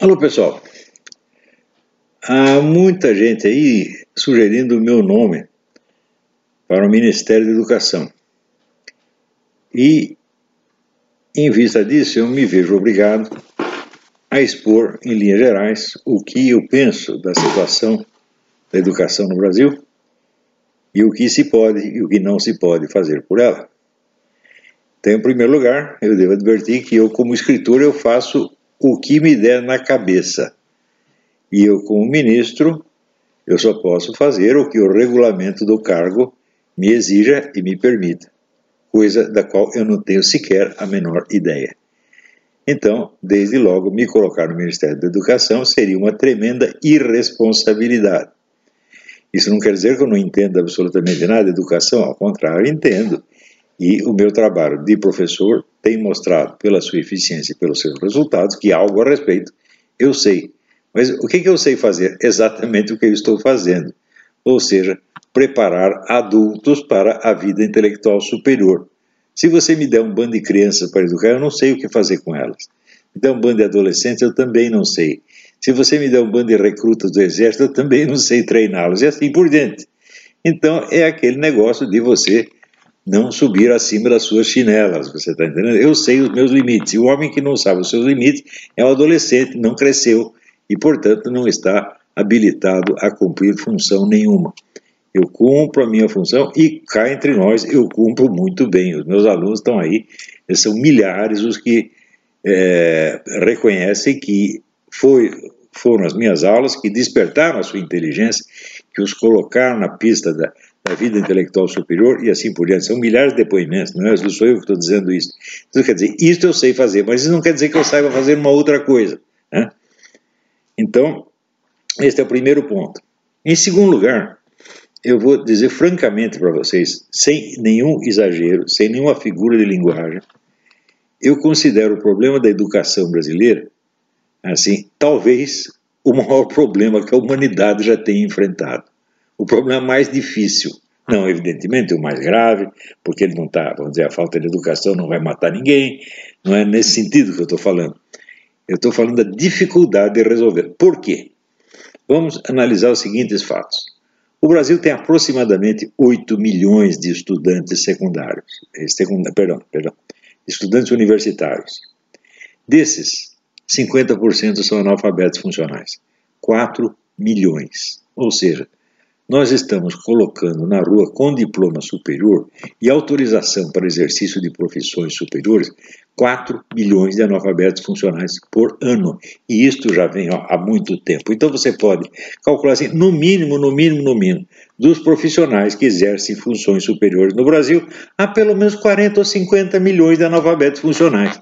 Alô, pessoal. Há muita gente aí sugerindo o meu nome para o Ministério da Educação. E, em vista disso, eu me vejo obrigado a expor, em linhas gerais, o que eu penso da situação da educação no Brasil e o que se pode e o que não se pode fazer por ela. Então, em primeiro lugar, eu devo advertir que eu, como escritor, eu faço o que me der na cabeça. E eu, como ministro, eu só posso fazer o que o regulamento do cargo me exija e me permita, coisa da qual eu não tenho sequer a menor ideia. Então, desde logo, me colocar no Ministério da Educação seria uma tremenda irresponsabilidade. Isso não quer dizer que eu não entenda absolutamente nada de educação, ao contrário, entendo. E o meu trabalho de professor tem mostrado, pela sua eficiência e pelos seus resultados, que algo a respeito eu sei. Mas o que, que eu sei fazer? Exatamente o que eu estou fazendo. Ou seja, preparar adultos para a vida intelectual superior. Se você me der um bando de crianças para educar, eu não sei o que fazer com elas. Me der um bando de adolescentes, eu também não sei. Se você me der um bando de recrutas do exército, eu também não sei treiná-los, e assim por diante. Então, é aquele negócio de você não subir acima das suas chinelas, você está entendendo? Eu sei os meus limites, e o homem que não sabe os seus limites é um adolescente, não cresceu e, portanto, não está habilitado a cumprir função nenhuma. Eu cumpro a minha função e cá entre nós eu cumpro muito bem. Os meus alunos estão aí, são milhares os que é, reconhecem que foi, foram as minhas aulas que despertaram a sua inteligência, que os colocaram na pista da, da vida intelectual superior e assim por diante. São milhares de depoimentos, não, é? não sou eu que estou dizendo isso. Então, quer dizer, isso eu sei fazer, mas isso não quer dizer que eu saiba fazer uma outra coisa. Né? Então, este é o primeiro ponto. Em segundo lugar, eu vou dizer francamente para vocês, sem nenhum exagero, sem nenhuma figura de linguagem, eu considero o problema da educação brasileira, assim, talvez o maior problema que a humanidade já tenha enfrentado o problema mais difícil. Não, evidentemente, o mais grave, porque ele não está, vamos dizer, a falta de educação não vai matar ninguém, não é nesse sentido que eu estou falando. Eu estou falando da dificuldade de resolver. Por quê? Vamos analisar os seguintes fatos. O Brasil tem aproximadamente 8 milhões de estudantes secundários, eh, perdão, perdão, estudantes universitários. Desses, 50% são analfabetos funcionais. 4 milhões. Ou seja, nós estamos colocando na rua com diploma superior e autorização para exercício de profissões superiores 4 milhões de analfabetos funcionais por ano. E isto já vem ó, há muito tempo. Então você pode calcular assim, no mínimo, no mínimo, no mínimo, dos profissionais que exercem funções superiores no Brasil, há pelo menos 40 ou 50 milhões de analfabetos funcionais.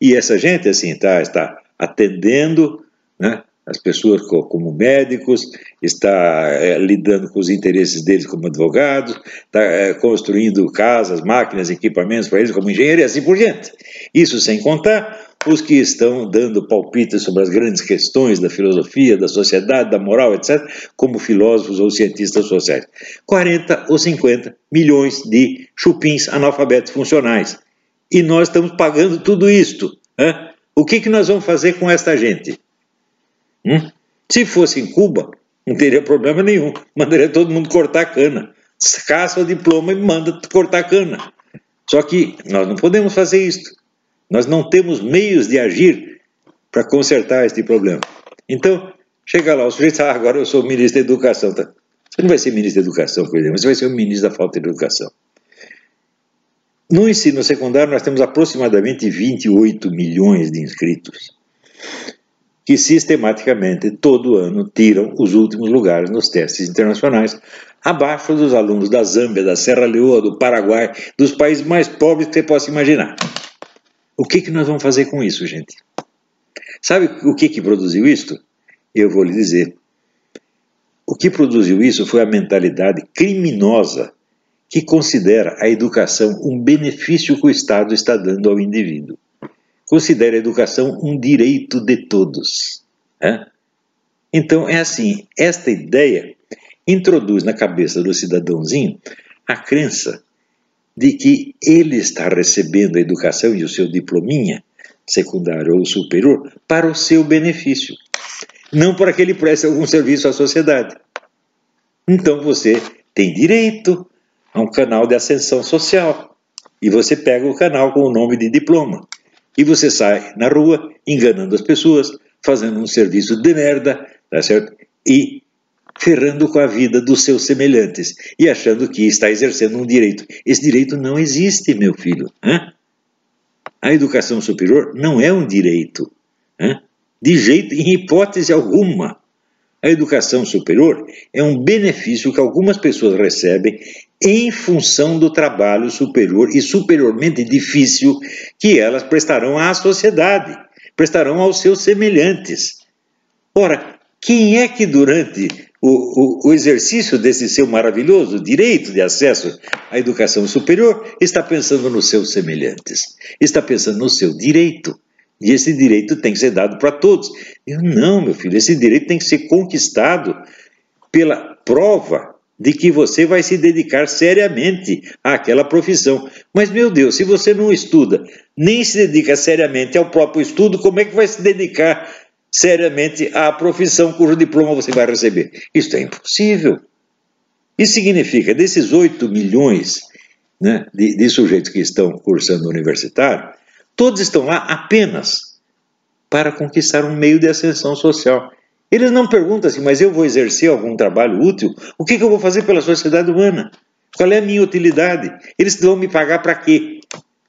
E essa gente, assim, tá, está atendendo né, as pessoas como médicos, está é, lidando com os interesses deles como advogados, está é, construindo casas, máquinas, equipamentos para eles como engenheiro e assim por diante. Isso sem contar os que estão dando palpites sobre as grandes questões da filosofia, da sociedade, da moral, etc., como filósofos ou cientistas sociais. 40 ou 50 milhões de chupins analfabetos funcionais. E nós estamos pagando tudo isto. O que, que nós vamos fazer com esta gente? Hum? Se fosse em Cuba, não teria problema nenhum. Mandaria todo mundo cortar cana. Caça o diploma e manda cortar cana. Só que nós não podemos fazer isso. Nós não temos meios de agir para consertar este problema. Então, chega lá, o sujeito, ah, agora eu sou ministro da Educação. Tá? Você não vai ser ministro da Educação, por exemplo, você vai ser o ministro da falta de educação. No ensino secundário, nós temos aproximadamente 28 milhões de inscritos que sistematicamente, todo ano, tiram os últimos lugares nos testes internacionais, abaixo dos alunos da Zâmbia, da Serra Leoa, do Paraguai, dos países mais pobres que você possa imaginar. O que, que nós vamos fazer com isso, gente? Sabe o que, que produziu isso? Eu vou lhe dizer. O que produziu isso foi a mentalidade criminosa que considera a educação um benefício que o Estado está dando ao indivíduo considera a educação um direito de todos. Né? Então, é assim: esta ideia introduz na cabeça do cidadãozinho a crença de que ele está recebendo a educação e o seu diplominha secundário ou superior para o seu benefício, não para que ele preste algum serviço à sociedade. Então você tem direito a um canal de ascensão social e você pega o canal com o nome de diploma e você sai na rua enganando as pessoas, fazendo um serviço de merda, tá certo? E ferrando com a vida dos seus semelhantes e achando que está exercendo um direito. Esse direito não existe, meu filho. Hein? A educação superior não é um direito. Hein? De jeito, em hipótese alguma. A educação superior é um benefício que algumas pessoas recebem em função do trabalho superior e superiormente difícil que elas prestarão à sociedade, prestarão aos seus semelhantes. Ora, quem é que durante o, o, o, exercício desse seu maravilhoso direito de acesso à educação superior está pensando nos seus semelhantes, está pensando no seu direito. E esse direito tem que ser dado para todos. Eu, não, meu filho, esse direito tem que ser conquistado pela prova de que você vai se dedicar seriamente àquela profissão. Mas, meu Deus, se você não estuda, nem se dedica seriamente ao próprio estudo, como é que vai se dedicar seriamente à profissão cujo diploma você vai receber. Isso é impossível. Isso significa, desses 8 milhões né, de, de sujeitos que estão cursando universitário, todos estão lá apenas para conquistar um meio de ascensão social. Eles não perguntam assim, mas eu vou exercer algum trabalho útil? O que, que eu vou fazer pela sociedade humana? Qual é a minha utilidade? Eles vão me pagar para quê?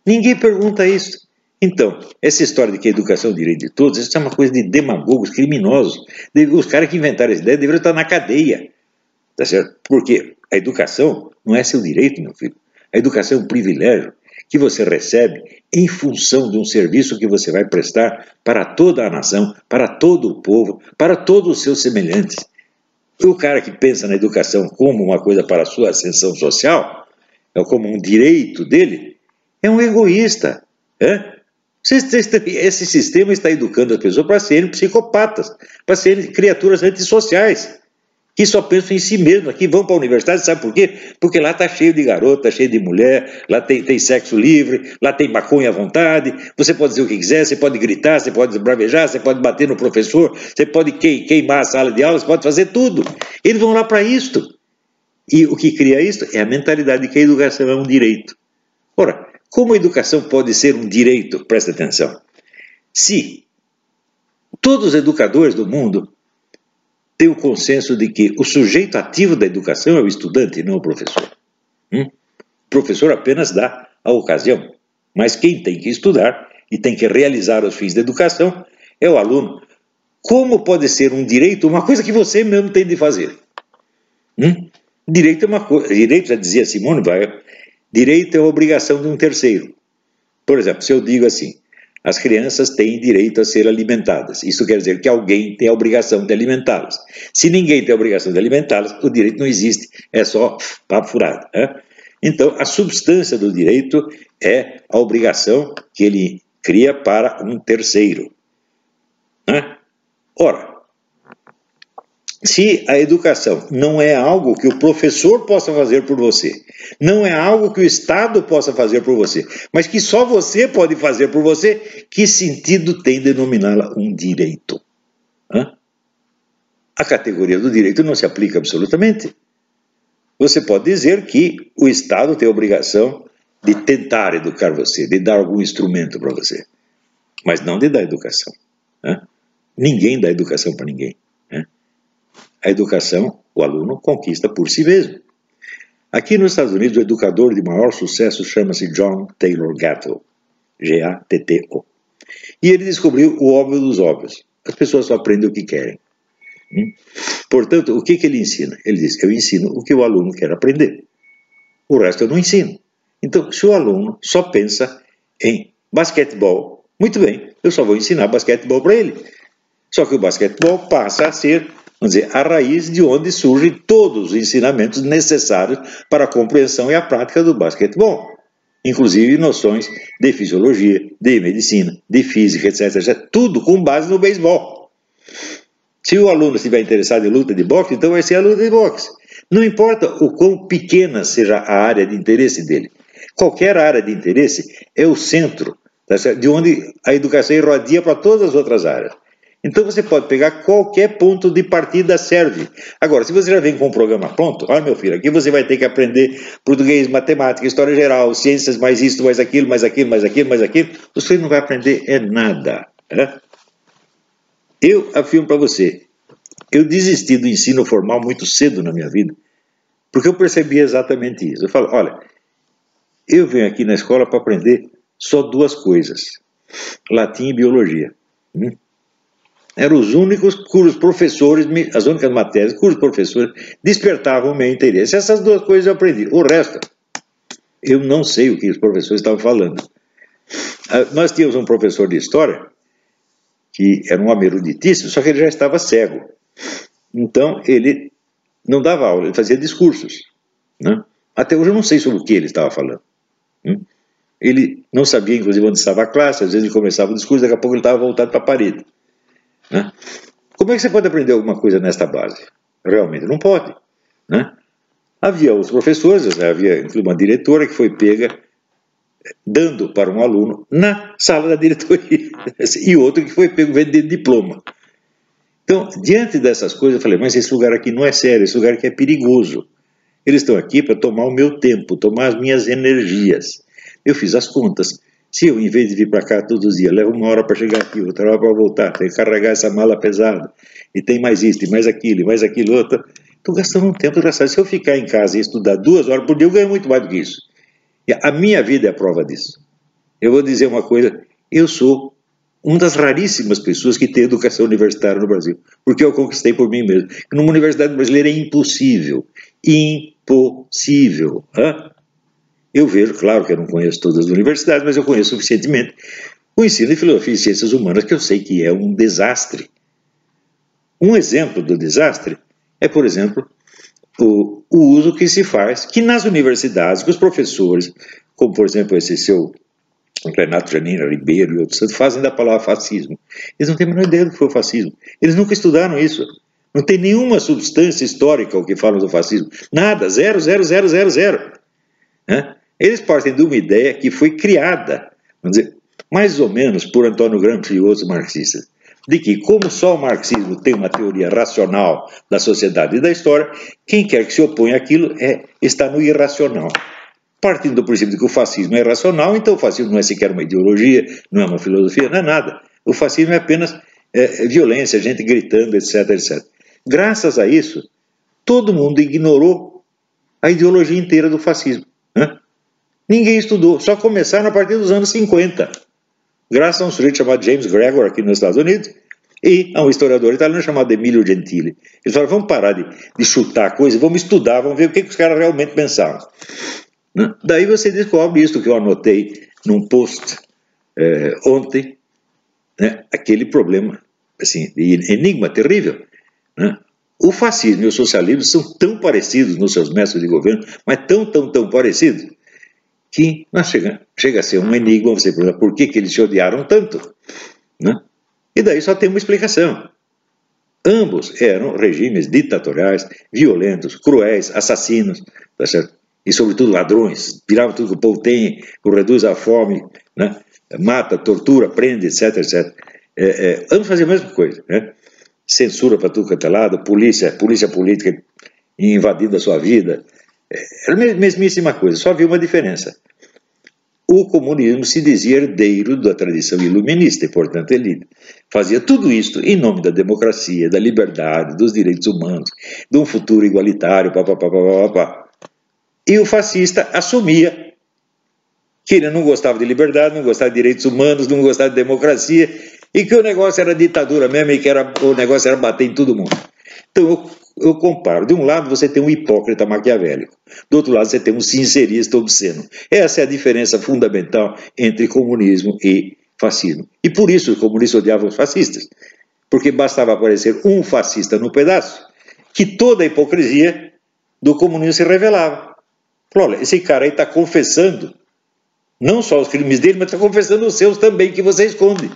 Ninguém pergunta isso. Então, essa história de que a educação é o direito de todos, isso é uma coisa de demagogos, criminosos. Os caras que inventaram essa ideia deveriam estar na cadeia. Tá certo? Porque a educação não é seu direito, meu filho. A educação é um privilégio que você recebe em função de um serviço que você vai prestar para toda a nação, para todo o povo, para todos os seus semelhantes. O cara que pensa na educação como uma coisa para a sua ascensão social, é como um direito dele, é um egoísta. É? Esse sistema está educando as pessoas para serem psicopatas, para serem criaturas antissociais, que só pensam em si mesmas, que vão para a universidade, sabe por quê? Porque lá está cheio de garota, cheio de mulher, lá tem, tem sexo livre, lá tem maconha à vontade, você pode dizer o que quiser, você pode gritar, você pode bravejar, você pode bater no professor, você pode queimar a sala de aula, você pode fazer tudo. Eles vão lá para isto. E o que cria isto é a mentalidade de que a educação é um direito. Ora, como a educação pode ser um direito? Presta atenção. Se todos os educadores do mundo têm o consenso de que o sujeito ativo da educação é o estudante, não o professor. Hum? O professor apenas dá a ocasião, mas quem tem que estudar e tem que realizar os fins da educação é o aluno. Como pode ser um direito uma coisa que você mesmo tem de fazer? Hum? Direito é uma coisa. Direito, já dizia Simone Weil, Direito é obrigação de um terceiro. Por exemplo, se eu digo assim, as crianças têm direito a ser alimentadas. Isso quer dizer que alguém tem a obrigação de alimentá-las. Se ninguém tem a obrigação de alimentá-las, o direito não existe, é só papo furado. Né? Então, a substância do direito é a obrigação que ele cria para um terceiro. Né? Ora, se a educação não é algo que o professor possa fazer por você, não é algo que o Estado possa fazer por você, mas que só você pode fazer por você, que sentido tem denominá-la um direito? Hã? A categoria do direito não se aplica absolutamente. Você pode dizer que o Estado tem a obrigação de tentar educar você, de dar algum instrumento para você, mas não de dar educação. Ninguém dá educação para ninguém. A educação, o aluno conquista por si mesmo. Aqui nos Estados Unidos, o educador de maior sucesso chama-se John Taylor Gatto, G-A-T-T-O. E ele descobriu o óbvio dos óbvios. As pessoas só aprendem o que querem. Hum? Portanto, o que, que ele ensina? Ele diz: eu ensino o que o aluno quer aprender. O resto eu não ensino. Então, se o aluno só pensa em basquetebol, muito bem, eu só vou ensinar basquetebol para ele. Só que o basquetebol passa a ser vamos dizer, a raiz de onde surgem todos os ensinamentos necessários para a compreensão e a prática do basquetebol, inclusive noções de fisiologia, de medicina, de física, etc, etc. Tudo com base no beisebol. Se o aluno estiver interessado em luta de boxe, então vai ser a luta de boxe. Não importa o quão pequena seja a área de interesse dele. Qualquer área de interesse é o centro tá de onde a educação irradia para todas as outras áreas. Então você pode pegar qualquer ponto de partida serve. Agora, se você já vem com um programa pronto, olha meu filho, aqui você vai ter que aprender português, matemática, história geral, ciências, mais isso, mais aquilo, mais aquilo, mais aquilo, mais aquilo, você não vai aprender é nada. Né? Eu afirmo para você, eu desisti do ensino formal muito cedo na minha vida, porque eu percebi exatamente isso. Eu falo, olha, eu venho aqui na escola para aprender só duas coisas: latim e biologia. Hum? Eram os únicos cujos professores, as únicas matérias cujos professores despertavam o meu interesse. Essas duas coisas eu aprendi. O resto, eu não sei o que os professores estavam falando. Ah, nós tínhamos um professor de história que era um homem eruditíssimo, só que ele já estava cego. Então, ele não dava aula, ele fazia discursos. Né? Até hoje eu não sei sobre o que ele estava falando. Hum? Ele não sabia, inclusive, onde estava a classe, às vezes ele começava o discurso, daqui a pouco ele estava voltado para a parede. Né? Como é que você pode aprender alguma coisa nesta base? Realmente não pode. Né? Havia os professores, havia uma diretora que foi pega dando para um aluno na sala da diretoria e outro que foi pego vendendo diploma. Então, diante dessas coisas, eu falei, mas esse lugar aqui não é sério, esse lugar aqui é perigoso. Eles estão aqui para tomar o meu tempo, tomar as minhas energias. Eu fiz as contas. Se eu, em vez de vir para cá todos os dias, levo uma hora para chegar aqui, outra hora para voltar, tenho que carregar essa mala pesada, e tem mais isso, e mais aquilo, e mais aquilo outro, estou gastando um tempo desgraçado. Se eu ficar em casa e estudar duas horas por dia, eu ganho muito mais do que isso. E a minha vida é a prova disso. Eu vou dizer uma coisa, eu sou uma das raríssimas pessoas que tem educação universitária no Brasil, porque eu conquistei por mim mesmo. Numa universidade brasileira é impossível, impossível. Hã? Eu vejo, claro que eu não conheço todas as universidades, mas eu conheço suficientemente o ensino de filosofia e ciências humanas, que eu sei que é um desastre. Um exemplo do desastre é, por exemplo, o, o uso que se faz, que nas universidades, que os professores, como por exemplo esse seu Renato Janina Ribeiro e outros, fazem da palavra fascismo. Eles não têm a menor ideia do que foi o fascismo. Eles nunca estudaram isso. Não tem nenhuma substância histórica o que falam do fascismo. Nada, zero, zero, zero, zero, zero. Né? Eles partem de uma ideia que foi criada, vamos dizer, mais ou menos por Antônio Gramsci e outros marxistas, de que, como só o marxismo tem uma teoria racional da sociedade e da história, quem quer que se oponha àquilo é, está no irracional. Partindo do princípio de que o fascismo é racional, então o fascismo não é sequer uma ideologia, não é uma filosofia, não é nada. O fascismo é apenas é, violência, gente gritando, etc, etc. Graças a isso, todo mundo ignorou a ideologia inteira do fascismo. Né? Ninguém estudou, só começaram a partir dos anos 50, graças a um sujeito chamado James Gregor aqui nos Estados Unidos e a um historiador italiano chamado Emilio Gentili. Eles falaram, vamos parar de, de chutar coisas, vamos estudar, vamos ver o que, que os caras realmente pensavam. Daí você descobre isso que eu anotei num post é, ontem, né? aquele problema, assim, enigma terrível. Né? O fascismo e o socialismo são tão parecidos nos seus métodos de governo, mas tão, tão, tão parecidos, que chega, chega a ser um enigma você pergunta por que, que eles se odiaram tanto. Né? E daí só tem uma explicação. Ambos eram regimes ditatoriais, violentos, cruéis, assassinos, tá certo? e sobretudo ladrões, viravam tudo que o povo tem, reduz a fome, né? mata, tortura, prende, etc, etc. É, é, ambos faziam a mesma coisa, né? censura para tudo quanto é lado, polícia, polícia política invadindo a sua vida, era a mesmíssima coisa, só havia uma diferença. O comunismo se dizia herdeiro da tradição iluminista e, portanto, ele fazia tudo isto em nome da democracia, da liberdade, dos direitos humanos, de um futuro igualitário, papapá, papapá. E o fascista assumia que ele não gostava de liberdade, não gostava de direitos humanos, não gostava de democracia, e que o negócio era ditadura mesmo, e que era, o negócio era bater em todo mundo. Então eu comparo. De um lado você tem um hipócrita maquiavélico, do outro lado você tem um sincerista obsceno. Essa é a diferença fundamental entre comunismo e fascismo. E por isso os comunistas odiavam os fascistas, porque bastava aparecer um fascista no pedaço que toda a hipocrisia do comunismo se revelava. Olha, esse cara aí está confessando não só os crimes dele, mas está confessando os seus também, que você esconde.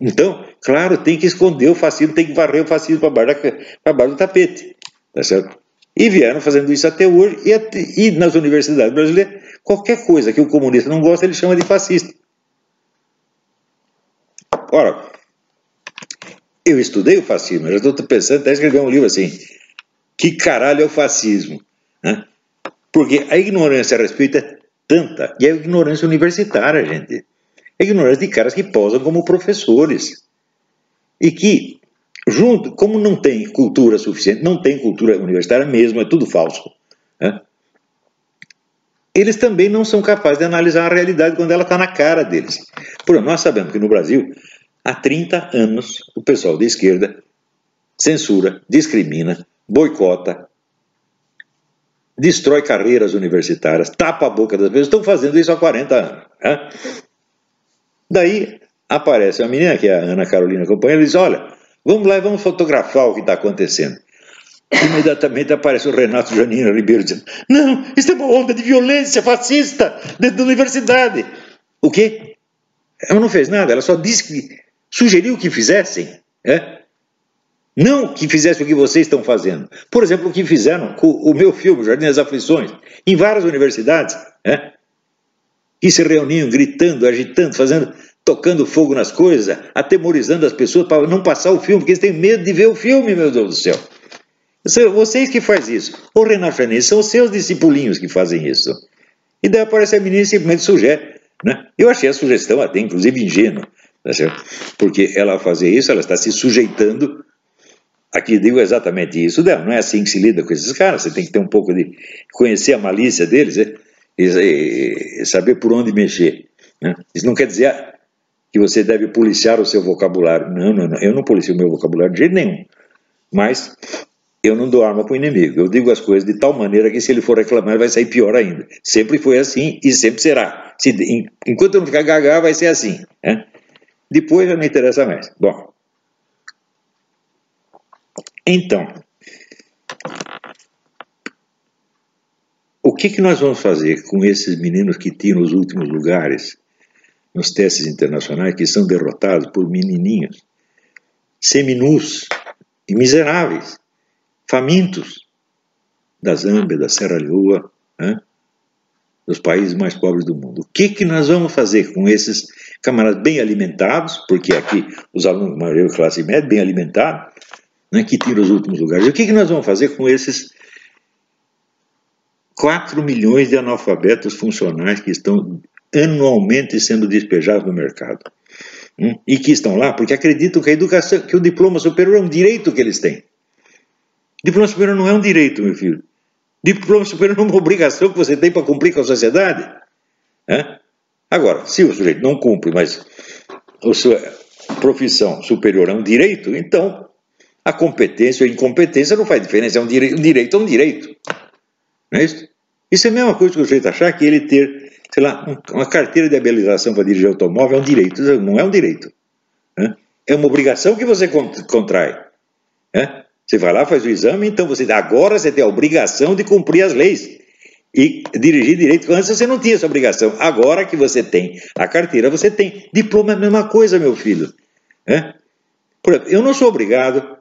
Então, claro, tem que esconder o fascismo, tem que varrer o fascismo para baixo, baixo do tapete. Tá certo? E vieram fazendo isso até hoje, e, e, nas universidades brasileiras, qualquer coisa que o comunista não gosta, ele chama de fascista. Ora, eu estudei o fascismo, já estou pensando até escrever um livro assim. Que caralho é o fascismo? Né? Porque a ignorância a respeito é tanta, e é a ignorância universitária, gente. É a ignorância de caras que posam como professores. E que, junto, como não tem cultura suficiente, não tem cultura universitária mesmo, é tudo falso. Né? Eles também não são capazes de analisar a realidade quando ela está na cara deles. Por exemplo, nós sabemos que no Brasil, há 30 anos, o pessoal de esquerda censura, discrimina, boicota, destrói carreiras universitárias, tapa a boca das pessoas, estão fazendo isso há 40 anos. Né? Daí aparece a menina, que é a Ana Carolina Companheira, e diz: Olha, vamos lá e vamos fotografar o que está acontecendo. Imediatamente aparece o Renato Janina Ribeiro dizendo: Não, isso é uma onda de violência fascista dentro da universidade. O quê? Ela não fez nada, ela só disse que sugeriu que fizessem. É? Não que fizessem o que vocês estão fazendo. Por exemplo, o que fizeram com o meu filme, Jardim das Aflições, em várias universidades, é? Que se reuniam gritando, agitando, fazendo, tocando fogo nas coisas, atemorizando as pessoas para não passar o filme, porque eles têm medo de ver o filme, meu Deus do céu. Vocês que fazem isso. O Renato Fernandes, são seus discipulinhos que fazem isso. E daí aparece a menina e simplesmente sugere. Né? Eu achei a sugestão até, inclusive, ingênua. Tá porque ela fazer isso, ela está se sujeitando Aqui digo exatamente isso dela, não é assim que se lida com esses caras, você tem que ter um pouco de conhecer a malícia deles né? E, saber por onde mexer. Né? Isso não quer dizer que você deve policiar o seu vocabulário. Não, não, não, eu não policio o meu vocabulário de jeito nenhum. Mas eu não dou arma para o inimigo, eu digo as coisas de tal maneira que se ele for reclamar vai sair pior ainda. Sempre foi assim e sempre será. Se, enquanto eu não ficar gaga, vai ser assim. Né? Depois já não interessa mais. Bom, então, o que, que nós vamos fazer com esses meninos que tinham os últimos lugares nos testes internacionais, que são derrotados por menininhos seminus e miseráveis, famintos da Zâmbia, da Serra Leoa, né? dos países mais pobres do mundo. O que, que nós vamos fazer com esses camaradas bem alimentados, porque aqui os alunos, maioria classe média, bem alimentados, né, que tira os últimos lugares. O que, que nós vamos fazer com esses 4 milhões de analfabetos funcionais que estão anualmente sendo despejados no mercado? Hum? E que estão lá porque acreditam que a educação, que o diploma superior é um direito que eles têm. Diploma superior não é um direito, meu filho. Diploma superior é uma obrigação que você tem para cumprir com a sociedade. Agora, se o sujeito não cumpre, mas a sua profissão superior é um direito, então a competência ou a incompetência não faz diferença, é um direito, um direito é um direito. Não é isso? Isso é a mesma coisa que o sujeito achar que ele ter, sei lá, uma carteira de habilitação para dirigir automóvel é um direito. Não é um direito. Né? É uma obrigação que você contrai. Né? Você vai lá, faz o exame, então você agora você tem a obrigação de cumprir as leis e dirigir direito. Antes você não tinha essa obrigação. Agora que você tem a carteira, você tem. Diploma é a mesma coisa, meu filho. Né? Por exemplo, eu não sou obrigado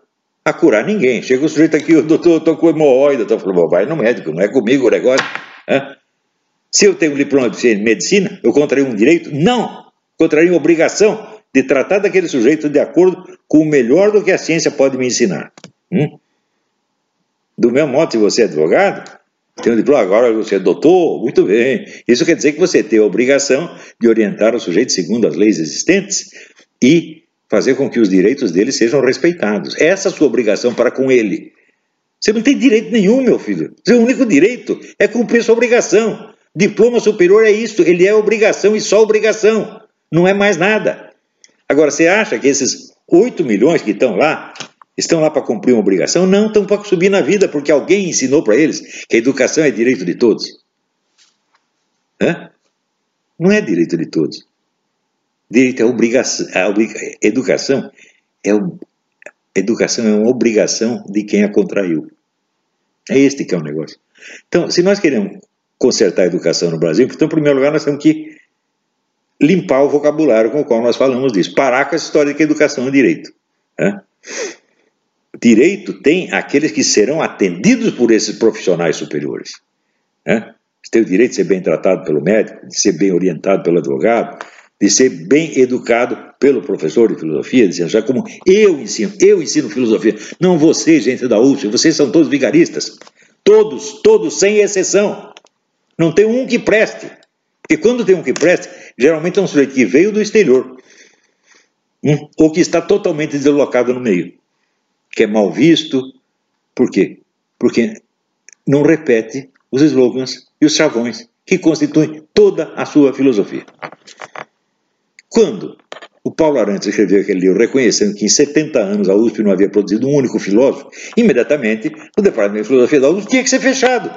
a curar ninguém. Chega o sujeito aqui, o doutor, estou com hemorroida, estou falando, vai no médico, não é comigo o negócio. Né? Se eu tenho um diploma de medicina, eu contraria um direito? Não! Contraria uma obrigação de tratar daquele sujeito de acordo com o melhor do que a ciência pode me ensinar. Hum? Do mesmo modo, se você é advogado, tem um diploma, agora você é doutor, muito bem. Isso quer dizer que você tem a obrigação de orientar o sujeito segundo as leis existentes e fazer com que os direitos dele sejam respeitados. Essa é a sua obrigação para com ele. Você não tem direito nenhum, meu filho. Seu único direito é cumprir sua obrigação. Diploma superior é isso, ele é obrigação e só obrigação, não é mais nada. Agora, você acha que esses 8 milhões que estão lá, estão lá para cumprir uma obrigação? Não, estão para subir na vida, porque alguém ensinou para eles que a educação é direito de todos. Hã? Não é direito de todos. Direito é obrigação, a obriga, educação é educação é uma obrigação de quem a contraiu. É este que é o negócio. Então, se nós queremos consertar a educação no Brasil, então, em primeiro lugar, nós temos que limpar o vocabulário com o qual nós falamos disso. Parar com essa história de que a educação é direito. Né? Direito tem aqueles que serão atendidos por esses profissionais superiores. Né? Você tem o direito de ser bem tratado pelo médico, de ser bem orientado pelo advogado, de ser bem educado pelo professor de filosofia, dizendo já como eu ensino, eu ensino filosofia, não vocês, gente da USP, vocês são todos vigaristas, todos, todos, sem exceção. Não tem um que preste. Porque quando tem um que preste, geralmente é um sujeito que veio do exterior, hum, ou que está totalmente deslocado no meio, que é mal visto. Por quê? Porque não repete os slogans e os chavões que constituem toda a sua filosofia. Quando o Paulo Arantes escreveu aquele livro reconhecendo que em 70 anos a USP não havia produzido um único filósofo, imediatamente o departamento de filosofia da USP tinha que ser fechado.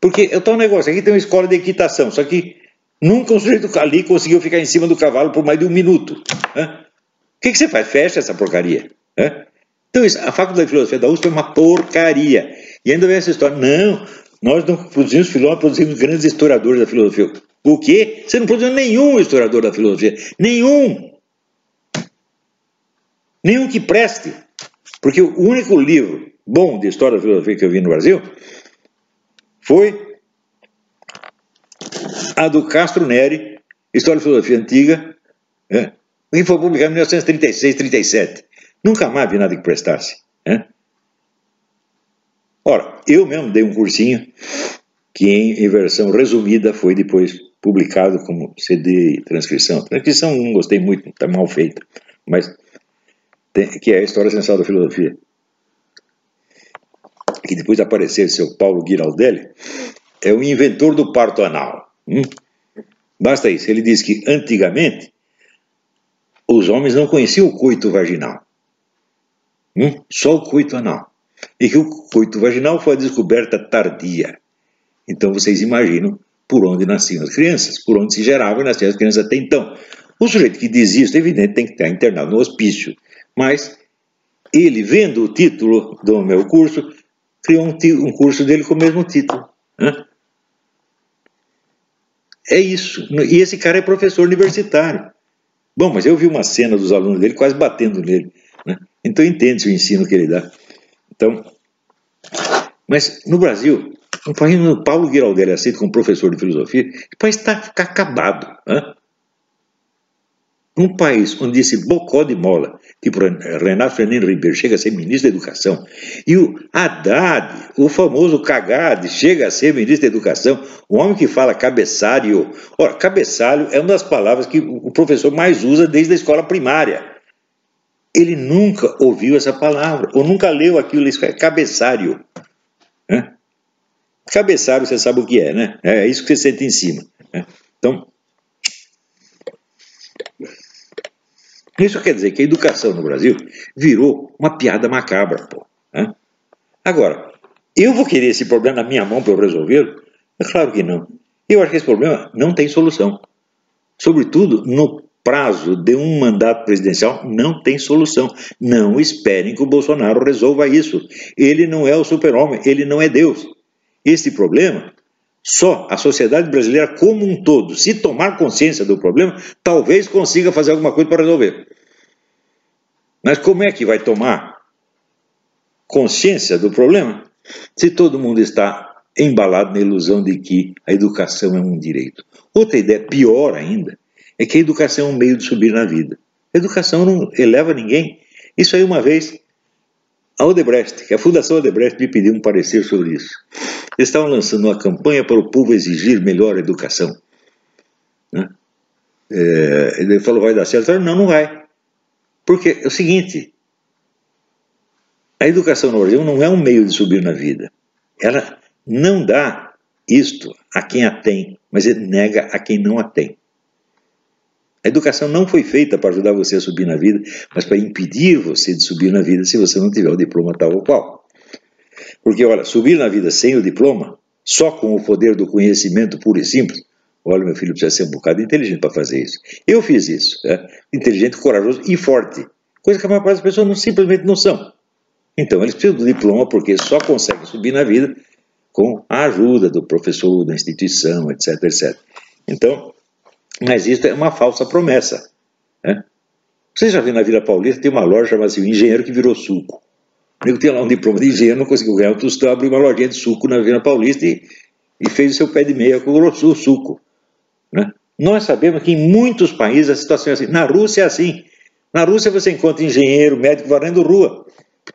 Porque estou um negócio, aqui tem uma escola de equitação, só que nunca um sujeito ali conseguiu ficar em cima do cavalo por mais de um minuto. O que, que você faz? Fecha essa porcaria. Então, isso, a faculdade de filosofia da USP é uma porcaria. E ainda vem essa história, não, nós não produzimos filósofos, produzimos grandes historiadores da filosofia. O quê? Você não produziu nenhum historiador da filosofia. Nenhum. Nenhum que preste. Porque o único livro bom de história da filosofia que eu vi no Brasil foi a do Castro Neri, História da Filosofia Antiga, né? que foi publicado em 1936, 37. Nunca mais vi nada que prestasse. Né? Ora, eu mesmo dei um cursinho que em, versão resumida foi depois publicado como CD e transcrição. Transcrição não gostei muito, está mal feita, mas tem, que é a história essencial da filosofia. Que depois de aparecer seu Paulo Giraldelli, é o inventor do parto anal. Hum? Basta isso. Ele diz que antigamente os homens não conheciam o coito vaginal, hum? só o coito anal. E que o coito vaginal foi a descoberta tardia. Então vocês imaginam por onde nasciam as crianças, por onde se geravam e nasciam as crianças até então. O sujeito que diz isso, evidente, tem que estar internado no hospício. Mas ele, vendo o título do meu curso, criou um, um curso dele com o mesmo título. Né? É isso. E esse cara é professor universitário. Bom, mas eu vi uma cena dos alunos dele quase batendo nele. Né? Então entende-se o ensino que ele dá. Então, mas no Brasil, um país onde Paulo Giraldelli é aceito como professor de filosofia, o país está acabado. Né? Um país onde esse bocó de mola, tipo Renato Fernando Ribeiro, chega a ser ministro da Educação, e o Haddad, o famoso Cagade, chega a ser ministro da Educação, o homem que fala cabeçalho. Ora, cabeçalho é uma das palavras que o professor mais usa desde a escola primária. Ele nunca ouviu essa palavra, ou nunca leu aquilo, isso é cabeçário. Cabeçário, você sabe o que é, né? É isso que você sente em cima. Né? Então, isso quer dizer que a educação no Brasil virou uma piada macabra, pô. Né? Agora, eu vou querer esse problema na minha mão para eu resolver? É claro que não. Eu acho que esse problema não tem solução. Sobretudo no prazo de um mandato presidencial não tem solução. Não esperem que o Bolsonaro resolva isso. Ele não é o super-homem, ele não é Deus. Este problema, só a sociedade brasileira como um todo, se tomar consciência do problema, talvez consiga fazer alguma coisa para resolver. Mas como é que vai tomar consciência do problema se todo mundo está embalado na ilusão de que a educação é um direito? Outra ideia pior ainda é que a educação é um meio de subir na vida. A educação não eleva ninguém. Isso aí uma vez a Odebrecht, que a Fundação Odebrecht me pediu um parecer sobre isso. Estavam lançando uma campanha para o povo exigir melhor educação. Né? É, ele falou, vai dar certo? Falei, não, não vai. Porque é o seguinte, a educação no Brasil não é um meio de subir na vida. Ela não dá isto a quem a tem, mas nega a quem não a tem. A educação não foi feita para ajudar você a subir na vida, mas para impedir você de subir na vida se você não tiver o diploma tal ou qual. Porque, olha, subir na vida sem o diploma, só com o poder do conhecimento puro e simples, olha, meu filho precisa ser um bocado inteligente para fazer isso. Eu fiz isso, né? inteligente, corajoso e forte, coisa que a maior parte das pessoas não, simplesmente não são. Então, eles precisam do diploma porque só conseguem subir na vida com a ajuda do professor, da instituição, etc, etc. Então, mas isso é uma falsa promessa. Né? Você já viu na Vila Paulista, tem uma loja chamada assim, Engenheiro que virou suco. O nego tinha lá um diploma de engenheiro, não conseguiu ganhar um tostão, abriu uma lojinha de suco na Vila Paulista e, e fez o seu pé de meia com o suco. Né? Nós sabemos que em muitos países a situação é assim. Na Rússia é assim. Na Rússia você encontra engenheiro, médico varrendo rua.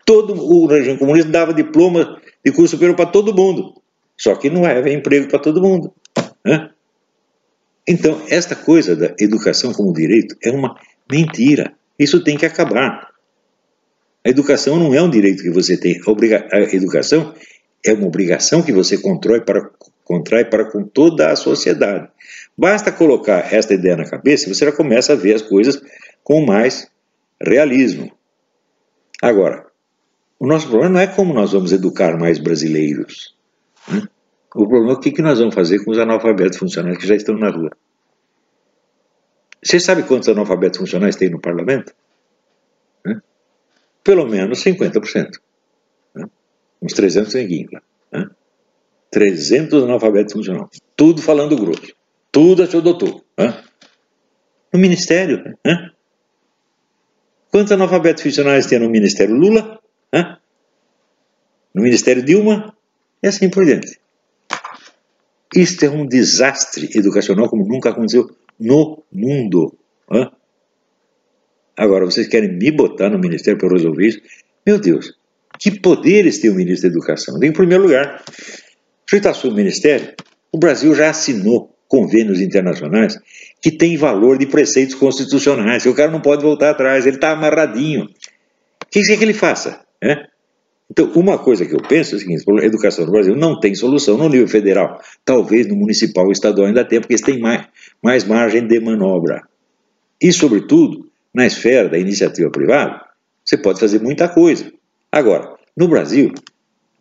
Todo o regime comunista dava diploma de curso superior para todo mundo. Só que não é emprego para todo mundo. Né? Então, esta coisa da educação como direito é uma mentira. Isso tem que acabar. A educação não é um direito que você tem. A educação é uma obrigação que você contrai para, contrai para com toda a sociedade. Basta colocar esta ideia na cabeça e você já começa a ver as coisas com mais realismo. Agora, o nosso problema não é como nós vamos educar mais brasileiros. Né? O problema é o que nós vamos fazer com os analfabetos funcionais que já estão na rua. Você sabe quantos analfabetos funcionais tem no parlamento? Né? Pelo menos 50%. Né? Uns 300 em Guimbra. Né? 300 analfabetos funcionais. Tudo falando grosso. Tudo a seu doutor. Né? No ministério. Né? Quantos analfabetos funcionais tem no ministério Lula? Né? No ministério Dilma? E assim por diante. Isto é um desastre educacional como nunca aconteceu no mundo. Hã? Agora, vocês querem me botar no ministério para resolver isso? Meu Deus, que poderes tem o ministro da Educação? Em primeiro lugar, se está sob o ministério, o Brasil já assinou convênios internacionais que têm valor de preceitos constitucionais. O cara não pode voltar atrás, ele está amarradinho. O que quer que ele faça? É? Então, uma coisa que eu penso é o seguinte: a educação no Brasil não tem solução no nível federal. Talvez no municipal ou estadual ainda tenha, porque eles têm mais, mais margem de manobra. E, sobretudo, na esfera da iniciativa privada, você pode fazer muita coisa. Agora, no Brasil,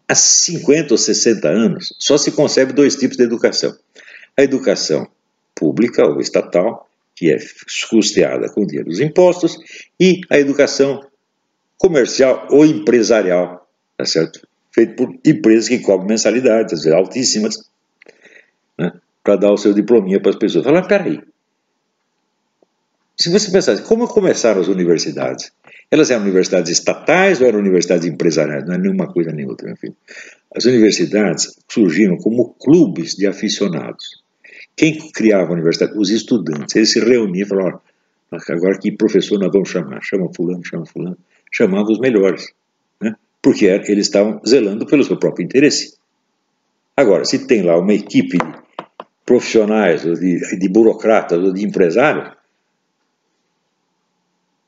há 50 ou 60 anos, só se concebe dois tipos de educação: a educação pública ou estatal, que é custeada com dinheiro dos impostos, e a educação comercial ou empresarial, tá certo? Feito por empresas que cobram mensalidades, às vezes altíssimas, né? para dar o seu diplominha para as pessoas. Falar, peraí, se você pensar como começaram as universidades? Elas eram universidades estatais ou eram universidades empresariais? Não é nenhuma coisa nem outra, meu filho. As universidades surgiram como clubes de aficionados. Quem criava a universidade? Os estudantes. Eles se reuniam e falavam, agora que professor nós vamos chamar? Chama fulano, chama fulano. Chamavam os melhores porque eles estavam zelando pelo seu próprio interesse. Agora, se tem lá uma equipe de profissionais, ou de, de burocratas, ou de empresários,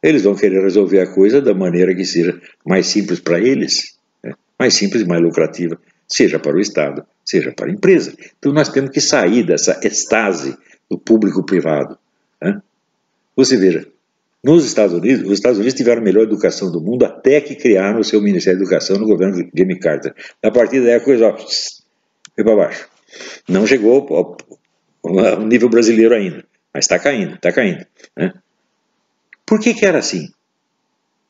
eles vão querer resolver a coisa da maneira que seja mais simples para eles, né? mais simples e mais lucrativa, seja para o Estado, seja para a empresa. Então nós temos que sair dessa estase do público-privado. Né? Você veja, nos Estados Unidos, os Estados Unidos tiveram a melhor educação do mundo até que criaram o seu Ministério da Educação no governo de Jimmy Carter. A partir daí a coisa foi para baixo. Não chegou ao, ao nível brasileiro ainda, mas está caindo, está caindo. Né? Por que, que era assim?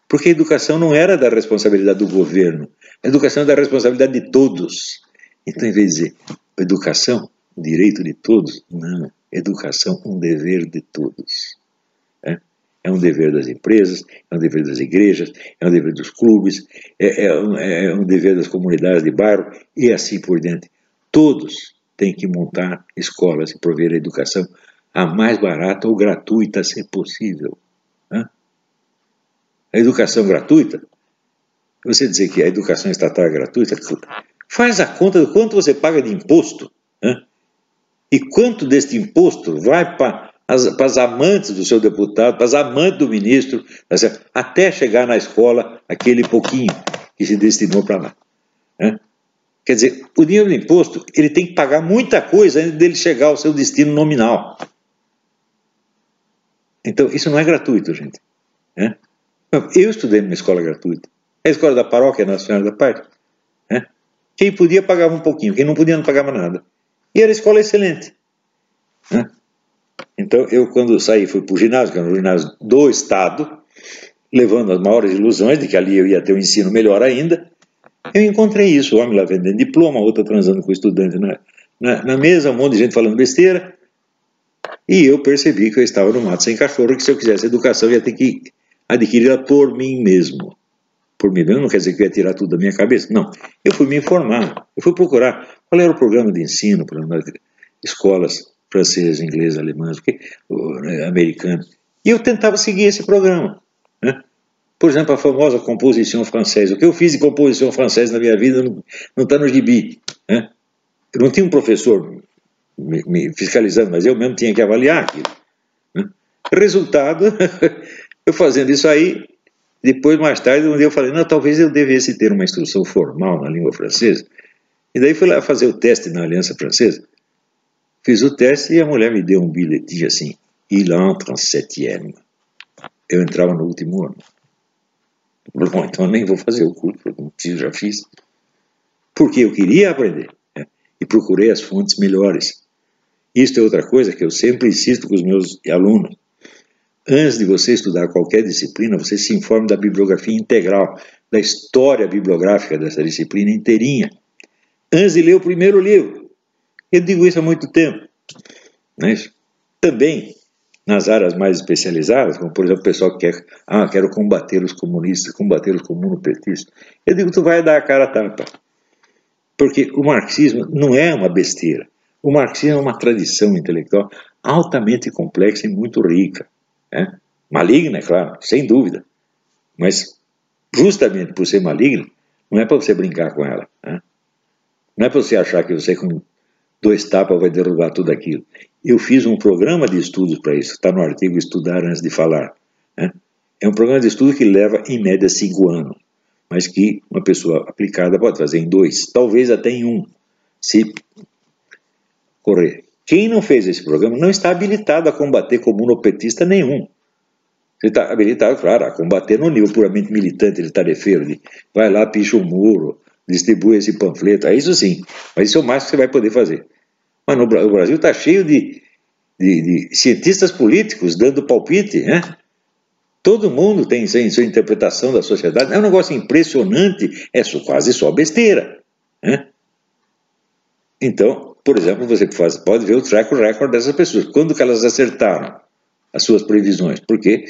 Porque a educação não era da responsabilidade do governo, a educação é da responsabilidade de todos. Então, em vez de dizer educação, direito de todos, não, educação, um dever de todos. É um dever das empresas, é um dever das igrejas, é um dever dos clubes, é, é, um, é um dever das comunidades de bairro e assim por diante. Todos têm que montar escolas e prover a educação a mais barata ou gratuita, se possível. A educação gratuita, você dizer que a educação estatal é gratuita, faz a conta do quanto você paga de imposto né? e quanto deste imposto vai para as, para as amantes do seu deputado, para as amantes do ministro, tá até chegar na escola aquele pouquinho que se destinou para lá. Né? Quer dizer, o dinheiro do imposto ele tem que pagar muita coisa antes dele chegar ao seu destino nominal. Então, isso não é gratuito, gente. Né? Eu estudei numa escola gratuita. A escola da paróquia Nacional da Parte. Né? Quem podia pagava um pouquinho, quem não podia não pagava nada. E era escola excelente. Né? Então, eu, quando saí, fui para o ginásio, que era um ginásio do Estado, levando as maiores ilusões de que ali eu ia ter um ensino melhor ainda. Eu encontrei isso: o homem lá vendendo diploma, outra transando com o estudante na, na, na, mesa, um monte de gente falando besteira. E eu percebi que eu estava no mato sem cachorro, que se eu quisesse educação, eu ia ter que adquiri-la por mim mesmo. Por mim mesmo não quer dizer que eu ia tirar tudo da minha cabeça. Não. Eu fui me informar, eu fui procurar qual era o programa de ensino, para escolas francês, inglês, alemão, né, americano. E eu tentava seguir esse programa. Né? Por exemplo, a famosa composição francesa. O que eu fiz de composição francesa na minha vida não está no gibi. Né? Eu não tinha um professor me, me, fiscalizando, mas eu mesmo tinha que avaliar aquilo. Né? Resultado, eu fazendo isso aí, depois, mais tarde, um dia eu falei, não, talvez eu devesse ter uma instrução formal na língua francesa. E daí fui lá fazer o teste na Aliança Francesa. Fiz o teste e a mulher me deu um bilhetinho assim, il entre en septième. Eu entrava no último ano. Bom, então eu nem vou fazer o curso, porque já fiz. Porque eu queria aprender. Né? E procurei as fontes melhores. Isto é outra coisa que eu sempre insisto com os meus alunos. Antes de você estudar qualquer disciplina, você se informe da bibliografia integral, da história bibliográfica dessa disciplina inteirinha. Antes de ler o primeiro livro. Eu digo isso há muito tempo. É isso? Também, nas áreas mais especializadas, como por exemplo o pessoal que quer, ah, quero combater os comunistas, combater os comunopetistas, eu digo, tu vai dar a cara a tapa. Porque o marxismo não é uma besteira. O marxismo é uma tradição intelectual altamente complexa e muito rica. Né? Maligna, é claro, sem dúvida. Mas, justamente por ser maligna, não é para você brincar com ela. Né? Não é para você achar que você, com dois tapas, vai derrubar tudo aquilo. Eu fiz um programa de estudos para isso, está no artigo Estudar Antes de Falar. Né? É um programa de estudo que leva, em média, cinco anos, mas que uma pessoa aplicada pode fazer em dois, talvez até em um, se correr. Quem não fez esse programa não está habilitado a combater comunopetista nenhum. Ele está habilitado, claro, a combater no nível puramente militante, ele tarefeiro, de vai lá, picha um muro, distribui esse panfleto, é isso sim, mas isso é o mais que você vai poder fazer. Mas no, o Brasil está cheio de, de, de, cientistas políticos dando palpite, né? Todo mundo tem sua interpretação da sociedade, é um negócio impressionante, é quase só besteira. Né? Então, por exemplo, você faz, pode ver o track record dessas pessoas. Quando que elas acertaram as suas previsões? Porque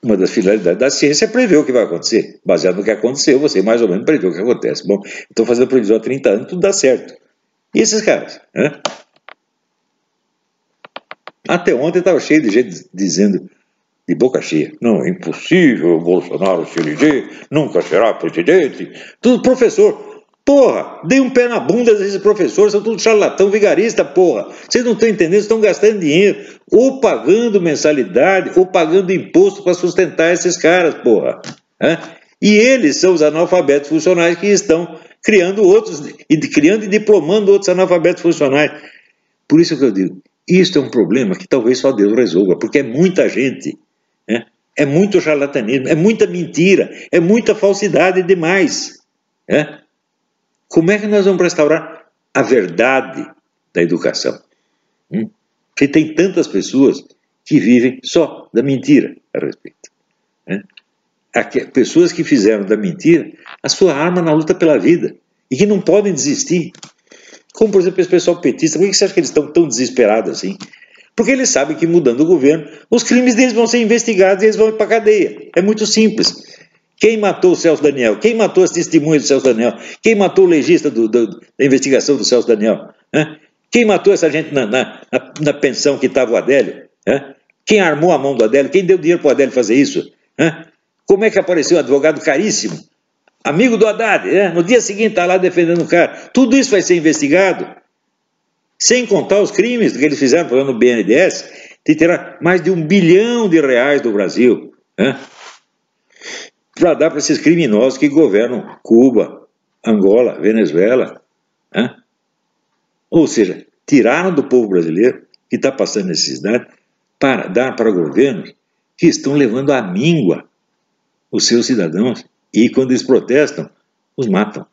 uma das finalidades da ciência é prever o que vai acontecer. Baseado no que aconteceu, você mais ou menos prevê o que acontece. Bom, estou fazendo previsão há 30 anos, tudo dá certo. E esses caras? Né? Até ontem estava cheio de gente dizendo de boca cheia. Não, é impossível o Bolsonaro se eleger, nunca será presidente. Tudo professor. Porra, dei um pé na bunda desses professores, são tudo charlatão, vigarista, porra. Vocês não estão entendendo, estão gastando dinheiro, ou pagando mensalidade, ou pagando imposto para sustentar esses caras, porra. E eles são os analfabetos funcionais que estão criando outros, e criando e diplomando outros analfabetos funcionais. Por isso que eu digo, isto é um problema que talvez só Deus resolva, porque é muita gente, né? é muito charlatanismo, é muita mentira, é muita falsidade demais. Né? Como é que nós vamos restaurar a verdade da educação? Hum? Porque tem tantas pessoas que vivem só da mentira a respeito. Né? Pessoas que fizeram da mentira a sua arma na luta pela vida e que não podem desistir. Como, por exemplo, esse pessoal petista, por que você acha que eles estão tão desesperados assim? Porque eles sabem que mudando o governo, os crimes deles vão ser investigados e eles vão para a cadeia. É muito simples. Quem matou o Celso Daniel? Quem matou as testemunhas do Celso Daniel? Quem matou o legista do, do, da investigação do Celso Daniel? Quem matou essa gente na, na, na, pensão que estava o Adélio? Quem armou a mão do Adélio? Quem deu dinheiro para o Adélio fazer isso? Como é que apareceu um advogado caríssimo? Amigo do Haddad, né? no dia seguinte está lá defendendo o cara. Tudo isso vai ser investigado. Sem contar os crimes que eles fizeram falando no BNDES, de tirar mais de um bilhão de reais do Brasil. Para dar para esses criminosos que governam Cuba, Angola, Venezuela. Né? Ou seja, tiraram do povo brasileiro que está passando necessidade para dar para governos que estão levando à míngua os seus cidadãos e quando eles protestam, os matam.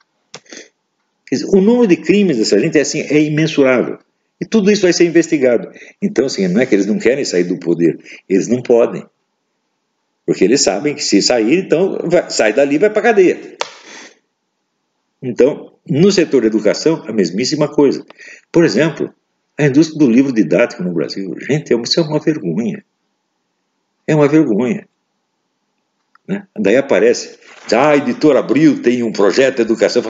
Dizer, o número de crimes dessa gente é, assim, é imensurável. E tudo isso vai ser investigado. Então, assim, não é que eles não querem sair do poder, eles não podem. Porque eles sabem que se sair, então vai, sai dali e vai para cadeia. Então, no setor da educação, a mesmíssima coisa. Por exemplo, a indústria do livro didático no Brasil. Gente, isso é uma vergonha. É uma vergonha. Né? Daí aparece, ah, a editora Abril tem um projeto de educação.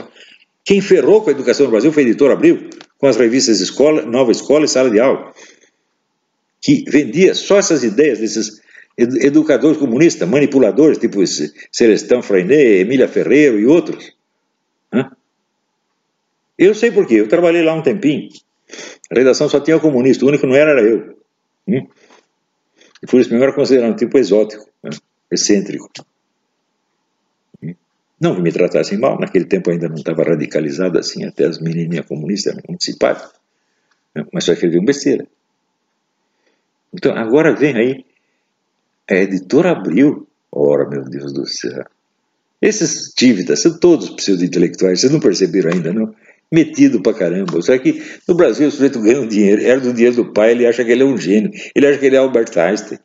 Quem ferrou com a educação no Brasil foi a editora Abril. com as revistas escola, Nova Escola e Sala de Aula, que vendia só essas ideias desses educadores comunistas, manipuladores, tipo esse Celestão Freinet, Emília Ferreiro e outros. Eu sei por quê, eu trabalhei lá um tempinho. A redação só tinha comunista, o único que não era era eu. Hum? E por isso me era considerado um tipo exótico, né? excêntrico. Hum? Não que me tratassem mal, naquele tempo ainda não estava radicalizado assim, até as menininhas comunistas eram muito simpáticas. Mas só escreviam besteira. Então agora vem aí a editora Abril. Ora, meu Deus do céu. Esses dívidas são todos pseudo-intelectuais, vocês não perceberam ainda, não? Metido pra caramba. Só que no Brasil o sujeito ganha um dinheiro, era do dinheiro do pai, ele acha que ele é um gênio, ele acha que ele é Albert Einstein.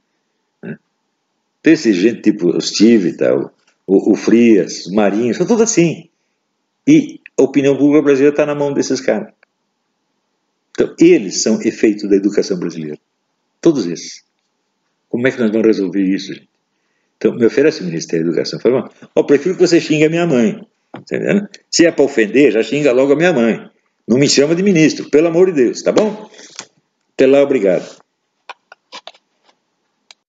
Né? Tem esse gente tipo o Tivita, o, o, o Frias, o Marinho, são todos assim. E a opinião pública brasileira está na mão desses caras. Então, eles são efeito da educação brasileira. Todos esses. Como é que nós vamos resolver isso, gente? Então, me oferece o Ministério da Educação. Fala, ó, prefiro que você xingue a minha mãe. Entendeu? Se é para ofender, já xinga logo a minha mãe. Não me chama de ministro, pelo amor de Deus, tá bom? Até lá, obrigado.